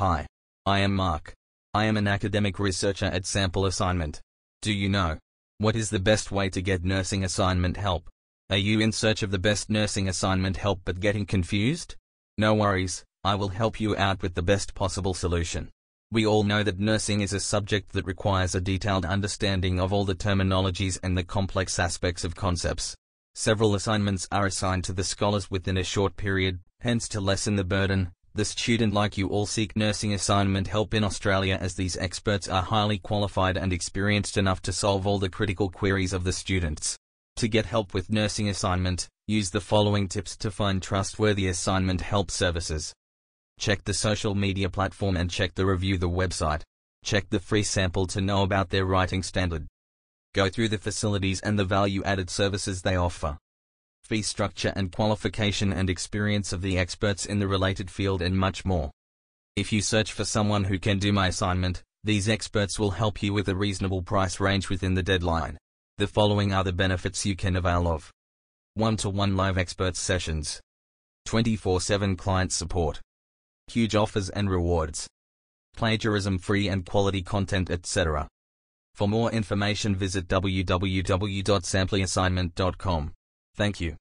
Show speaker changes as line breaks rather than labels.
Hi. I am Mark. I am an academic researcher at Sample Assignment. Do you know? What is the best way to get nursing assignment help? Are you in search of the best nursing assignment help but getting confused? No worries, I will help you out with the best possible solution. We all know that nursing is a subject that requires a detailed understanding of all the terminologies and the complex aspects of concepts. Several assignments are assigned to the scholars within a short period, hence to lessen the burden, the student like you all seek nursing assignment help in Australia as these experts are highly qualified and experienced enough to solve all the critical queries of the students. To get help with nursing assignment, use the following tips to find trustworthy assignment help services. Check the social media platform and check the review the website. Check the free sample to know about their writing standard. Go through the facilities and the value-added services they offer. Fee structure and qualification and experience of the experts in the related field and much more. If you search for someone who can do my assignment, these experts will help you with a reasonable price range within the deadline. The following are the benefits you can avail of. One-to-one live expert sessions. 24-7 client support huge offers and rewards. Plagiarism-free and quality content etc. For more information visit www.sampleassignment.com. Thank you.